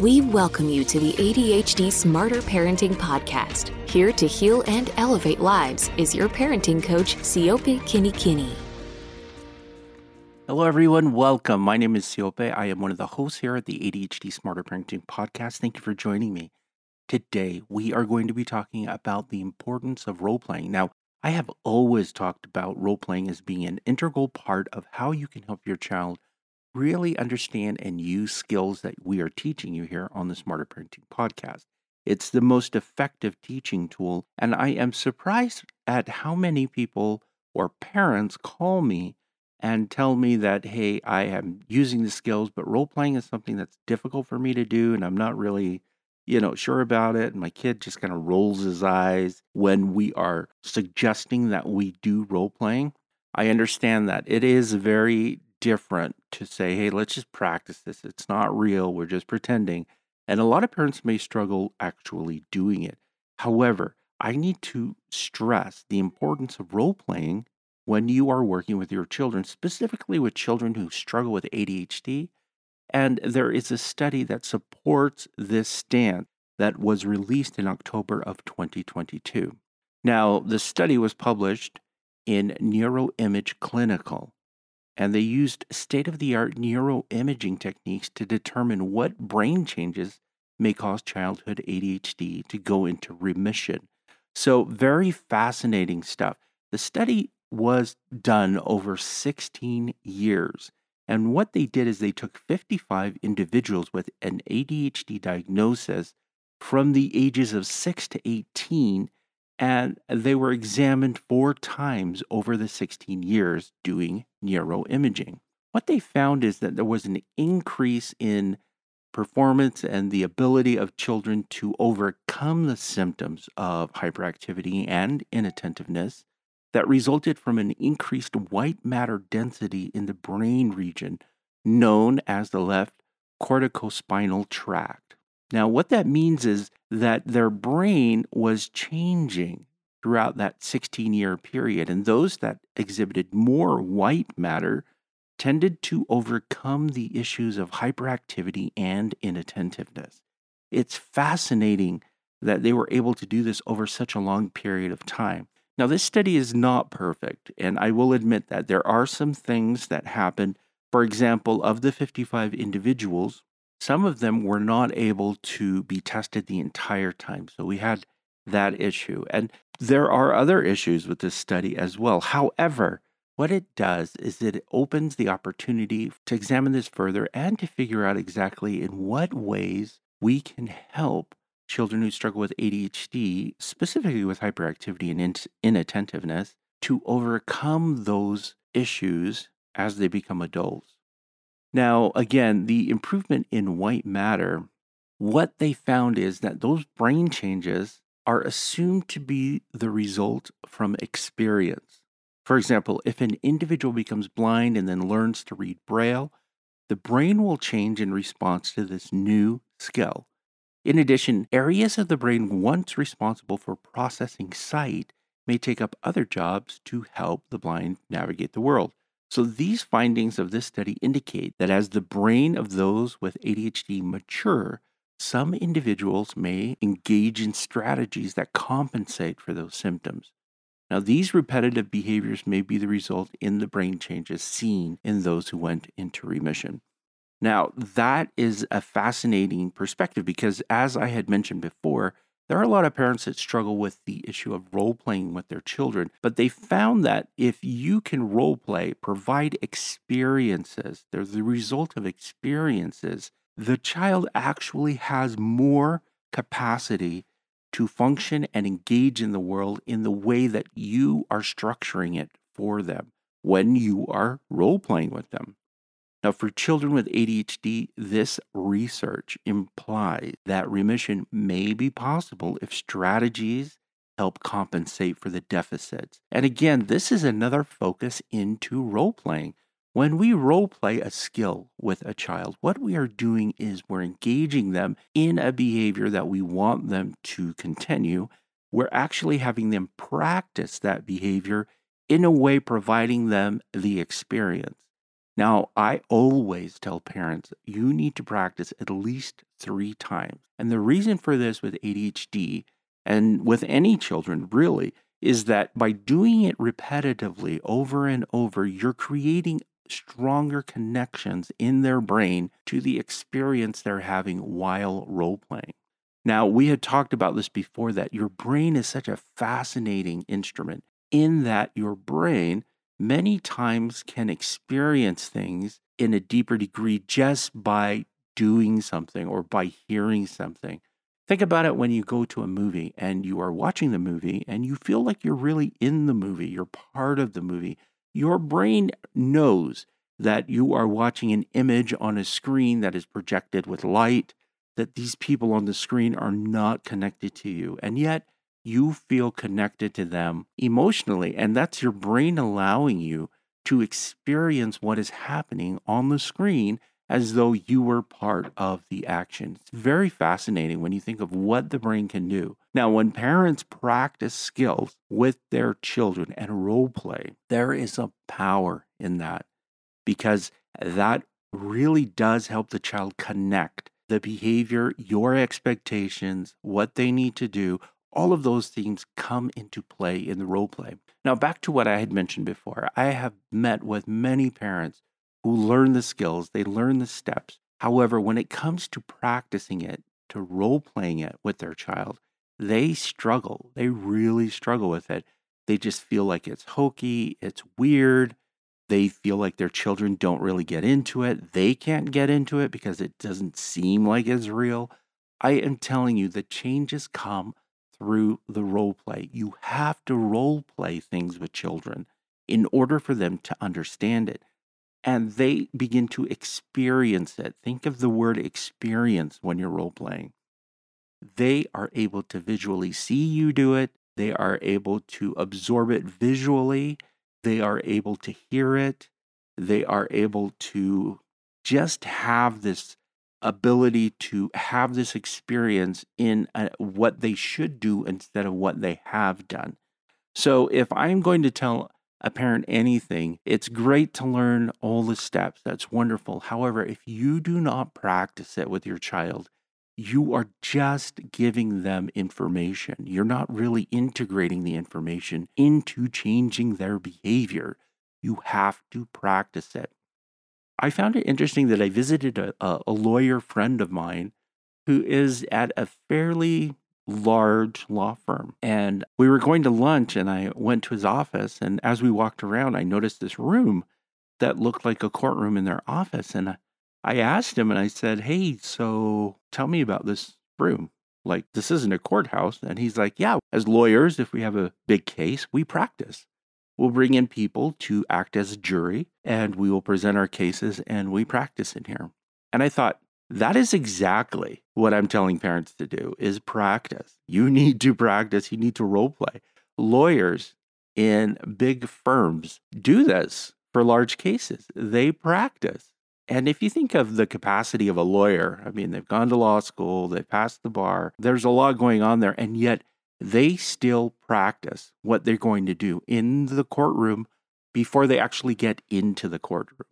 We welcome you to the ADHD Smarter Parenting Podcast. Here to heal and elevate lives is your parenting coach, Siope Kinikini. Hello, everyone. Welcome. My name is Siope. I am one of the hosts here at the ADHD Smarter Parenting Podcast. Thank you for joining me. Today, we are going to be talking about the importance of role playing. Now, I have always talked about role playing as being an integral part of how you can help your child really understand and use skills that we are teaching you here on the Smarter Parenting Podcast. It's the most effective teaching tool, and I am surprised at how many people or parents call me and tell me that, hey, I am using the skills, but role playing is something that's difficult for me to do, and I'm not really, you know, sure about it. And my kid just kind of rolls his eyes when we are suggesting that we do role playing. I understand that it is very different to say, hey, let's just practice this. It's not real. We're just pretending. And a lot of parents may struggle actually doing it. However, I need to stress the importance of role playing when you are working with your children, specifically with children who struggle with ADHD. And there is a study that supports this stance that was released in October of 2022. Now, the study was published in Neuroimage Clinical, and they used state of the art neuroimaging techniques to determine what brain changes may cause childhood ADHD to go into remission. So, very fascinating stuff. The study was done over 16 years. And what they did is they took 55 individuals with an ADHD diagnosis from the ages of 6 to 18 and they were examined four times over the 16 years doing neuroimaging. What they found is that there was an increase in performance and the ability of children to overcome the symptoms of hyperactivity and inattentiveness that resulted from an increased white matter density in the brain region known as the left corticospinal tract. Now, what that means is that their brain was changing throughout that 16 year period. And those that exhibited more white matter tended to overcome the issues of hyperactivity and inattentiveness. It's fascinating that they were able to do this over such a long period of time. Now, this study is not perfect, and I will admit that there are some things that happen. For example, of the 55 individuals, some of them were not able to be tested the entire time. So we had that issue. And there are other issues with this study as well. However, what it does is it opens the opportunity to examine this further and to figure out exactly in what ways we can help children who struggle with ADHD, specifically with hyperactivity and inattentiveness, to overcome those issues as they become adults. Now, again, the improvement in white matter, what they found is that those brain changes are assumed to be the result from experience. For example, if an individual becomes blind and then learns to read Braille, the brain will change in response to this new skill. In addition, areas of the brain once responsible for processing sight may take up other jobs to help the blind navigate the world. So, these findings of this study indicate that as the brain of those with ADHD mature, some individuals may engage in strategies that compensate for those symptoms. Now, these repetitive behaviors may be the result in the brain changes seen in those who went into remission. Now, that is a fascinating perspective because, as I had mentioned before, there are a lot of parents that struggle with the issue of role playing with their children, but they found that if you can role play, provide experiences, they're the result of experiences, the child actually has more capacity to function and engage in the world in the way that you are structuring it for them when you are role playing with them. Now, for children with ADHD, this research implies that remission may be possible if strategies help compensate for the deficits. And again, this is another focus into role playing. When we role play a skill with a child, what we are doing is we're engaging them in a behavior that we want them to continue. We're actually having them practice that behavior in a way providing them the experience. Now, I always tell parents you need to practice at least three times. And the reason for this with ADHD and with any children really is that by doing it repetitively over and over, you're creating stronger connections in their brain to the experience they're having while role playing. Now, we had talked about this before that your brain is such a fascinating instrument in that your brain many times can experience things in a deeper degree just by doing something or by hearing something. Think about it when you go to a movie and you are watching the movie and you feel like you're really in the movie, you're part of the movie. Your brain knows that you are watching an image on a screen that is projected with light, that these people on the screen are not connected to you. And yet, you feel connected to them emotionally. And that's your brain allowing you to experience what is happening on the screen as though you were part of the action. It's very fascinating when you think of what the brain can do. Now, when parents practice skills with their children and role play, there is a power in that because that really does help the child connect the behavior, your expectations, what they need to do, all of those things come into play in the role play. Now, back to what I had mentioned before, I have met with many parents who learn the skills, they learn the steps. However, when it comes to practicing it, to role playing it with their child, they struggle. They really struggle with it. They just feel like it's hokey, it's weird. They feel like their children don't really get into it. They can't get into it because it doesn't seem like it's real. I am telling you, the changes come through the role play. You have to role play things with children in order for them to understand it. And they begin to experience it. Think of the word experience when you're role playing. They are able to visually see you do it, they are able to absorb it visually, they are able to hear it, they are able to just have this ability to have this experience in a, what they should do instead of what they have done. So, if I'm going to tell a parent anything, it's great to learn all the steps. That's wonderful. However, if you do not practice it with your child, you are just giving them information. You're not really integrating the information into changing their behavior. You have to practice it. I found it interesting that I visited a, a, lawyer friend of mine who is at a fairly large law firm. And we were going to lunch, and I went to his office. And as we walked around, I noticed this room that looked like a courtroom in their office. And I asked him, and I said, Hey, so tell me about this room. Like, this isn't a courthouse. And he's like, Yeah, as lawyers, if we have a big case, we practice. We'll bring in people to act as a jury and we will present our cases and we practice in here. And I thought, that is exactly what I'm telling parents to do is practice. You need to practice, you need to role play. Lawyers in big firms do this for large cases. They practice. And if you think of the capacity of a lawyer, I mean, they've gone to law school, they've passed the bar, there's a lot going on there, and yet they still practice what they're going to do in the courtroom before they actually get into the courtroom.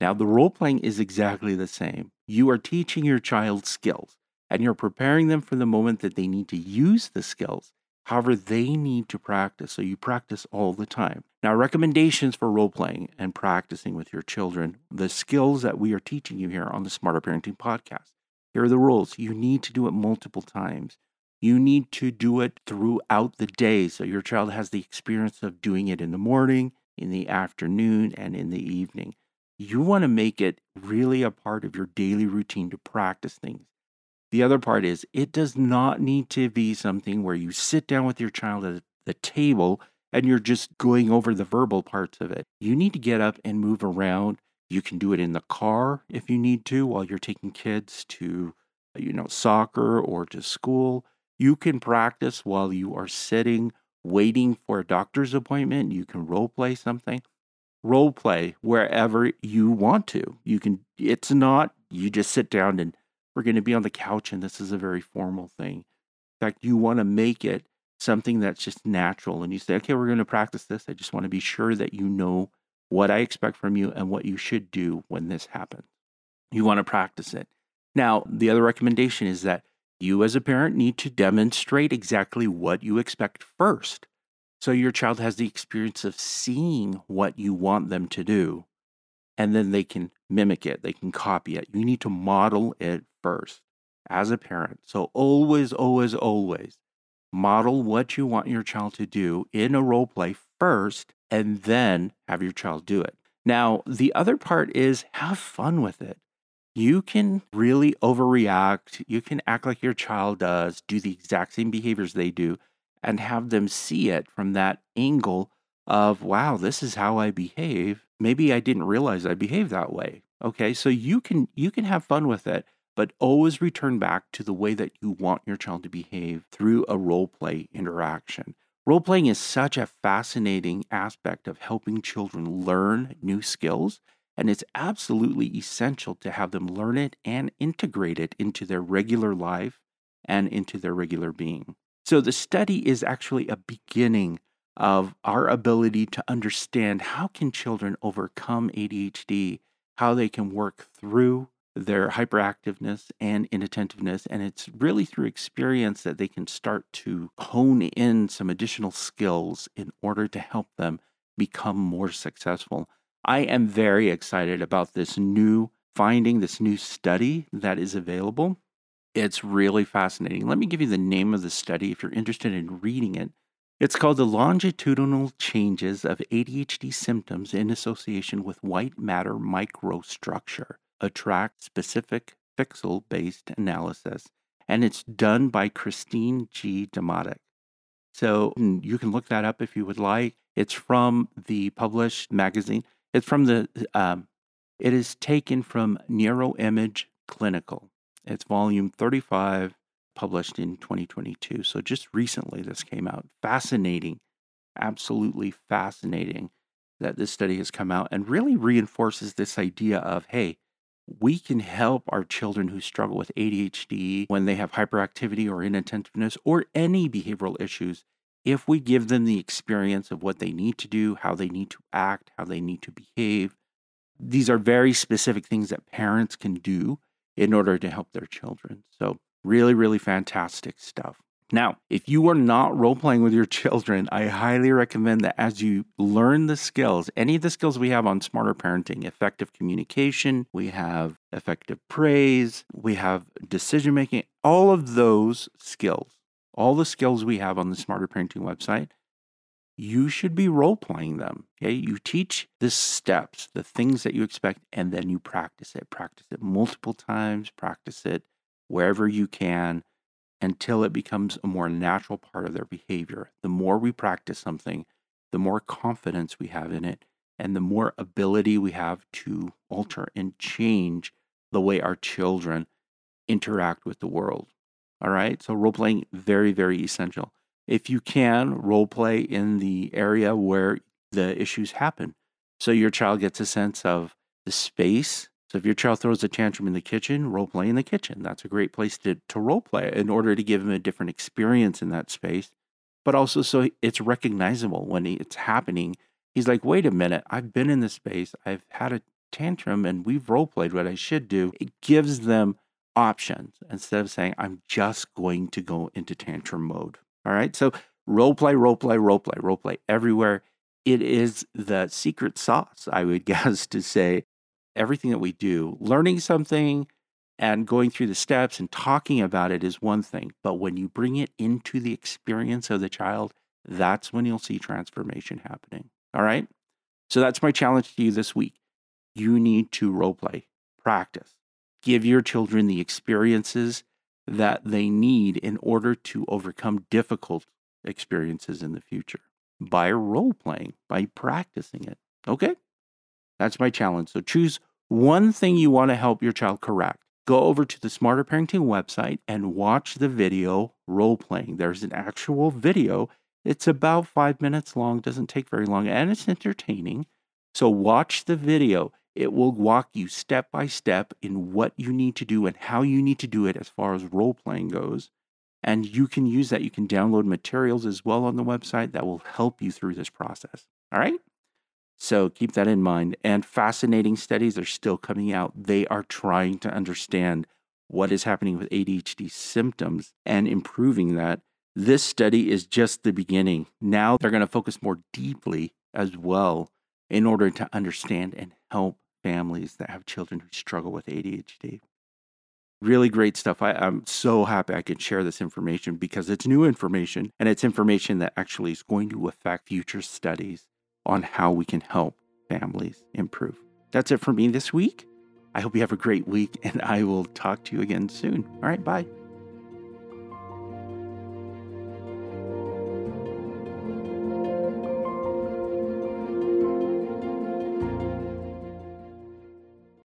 Now, the role playing is exactly the same. You are teaching your child skills and you're preparing them for the moment that they need to use the skills. However, they need to practice. So you practice all the time. Now, recommendations for role playing and practicing with your children, the skills that we are teaching you here on the Smarter Parenting Podcast. Here are the rules. You need to do it multiple times. You need to do it throughout the day so your child has the experience of doing it in the morning, in the afternoon, and in the evening. You want to make it really a part of your daily routine to practice things. The other part is it does not need to be something where you sit down with your child at the table and you're just going over the verbal parts of it. You need to get up and move around. You can do it in the car if you need to while you're taking kids to, you know, soccer or to school. You can practice while you are sitting waiting for a doctor's appointment. You can role play something. Role play wherever you want to. You can, it's not, you just sit down and we're going to be on the couch and this is a very formal thing. In fact, you want to make it something that's just natural and you say, okay, we're going to practice this. I just want to be sure that you know what I expect from you and what you should do when this happens. You want to practice it. Now, the other recommendation is that you, as a parent, need to demonstrate exactly what you expect first. So your child has the experience of seeing what you want them to do, and then they can mimic it, they can copy it. You need to model it first as a parent. So always, always, always model what you want your child to do in a role play first, and then have your child do it. Now, the other part is have fun with it you can really overreact. You can act like your child does, do the exact same behaviors they do, and have them see it from that angle of, wow, this is how I behave. Maybe I didn't realize I behaved that way. Okay, so you can you can have fun with it, but always return back to the way that you want your child to behave through a role play interaction. Role playing is such a fascinating aspect of helping children learn new skills and it's absolutely essential to have them learn it and integrate it into their regular life and into their regular being. So the study is actually a beginning of our ability to understand how can children overcome ADHD, how they can work through their hyperactiveness and inattentiveness and it's really through experience that they can start to hone in some additional skills in order to help them become more successful I am very excited about this new finding, this new study that is available. It's really fascinating. Let me give you the name of the study if you're interested in reading it. It's called The Longitudinal Changes of ADHD Symptoms in Association with White Matter Microstructure, a tract specific pixel based analysis. And it's done by Christine G. Damatac. So hmm, you can look that up if you would like. It's from the published magazine. It's from the, um, it is taken from Neuroimage Clinical. It's volume 35, published in 2022. So just recently this came out. Fascinating, absolutely fascinating that this study has come out and really reinforces this idea of hey, we can help our children who struggle with ADHD when they have hyperactivity or inattentiveness or any behavioral issues if we give them the experience of what they need to do, how they need to act, how they need to behave, these are very specific things that parents can do in order to help their children. So, really, really fantastic stuff. Now, if you are not role playing with your children, I highly recommend that as you learn the skills, any of the skills we have on smarter parenting, effective communication, we have effective praise, we have decision making, all of those skills all the skills we have on the Smarter Parenting website, you should be role playing them. Okay. You teach the steps, the things that you expect, and then you practice it. Practice it multiple times, practice it wherever you can until it becomes a more natural part of their behavior. The more we practice something, the more confidence we have in it, and the more ability we have to alter and change the way our children interact with the world. All right. So role playing very, very essential. If you can, role play in the area where the issues happen. So your child gets a sense of the space. So if your child throws a tantrum in the kitchen, role play in the kitchen. That's a great place to, to role play in order to give him a different experience in that space. But also so it's recognizable when it's happening. He's like, wait a minute, I've been in this space, I've had a tantrum, and we've role played what I should do. It gives them options instead of saying, I'm just going to go into tantrum mode. All right. So role play, role play, role play, role play everywhere. It is the secret sauce, I would guess, to say everything that we do, learning something and going through the steps and talking about it is one thing. But when you bring it into the experience of the child, that's when you'll see transformation happening. All right. So that's my challenge to you this week. You need to role play, practice give your children the experiences that they need in order to overcome difficult experiences in the future by role playing, by practicing it. Okay? That's my challenge. So choose one thing you want to help your child correct. Go over to the Smarter Parenting website and watch the video role playing. There's an actual video. It's about five minutes long, doesn't take very long, and it's entertaining. So watch the video. It will walk you step by step in what you need to do and how you need to do it as far as role playing goes. And you can use that. You can download materials as well on the website that will help you through this process. All right. So keep that in mind. And fascinating studies are still coming out. They are trying to understand what is happening with ADHD symptoms and improving that. This study is just the beginning. Now they're going to focus more deeply as well in order to understand and help families that have children who struggle with ADHD. Really great stuff. I, am so happy I can share this information because it's new information and it's information that actually is going to affect future studies on how we can help families improve. That's it for me this week. I hope you have a great week and I will talk to you again soon. All right, bye.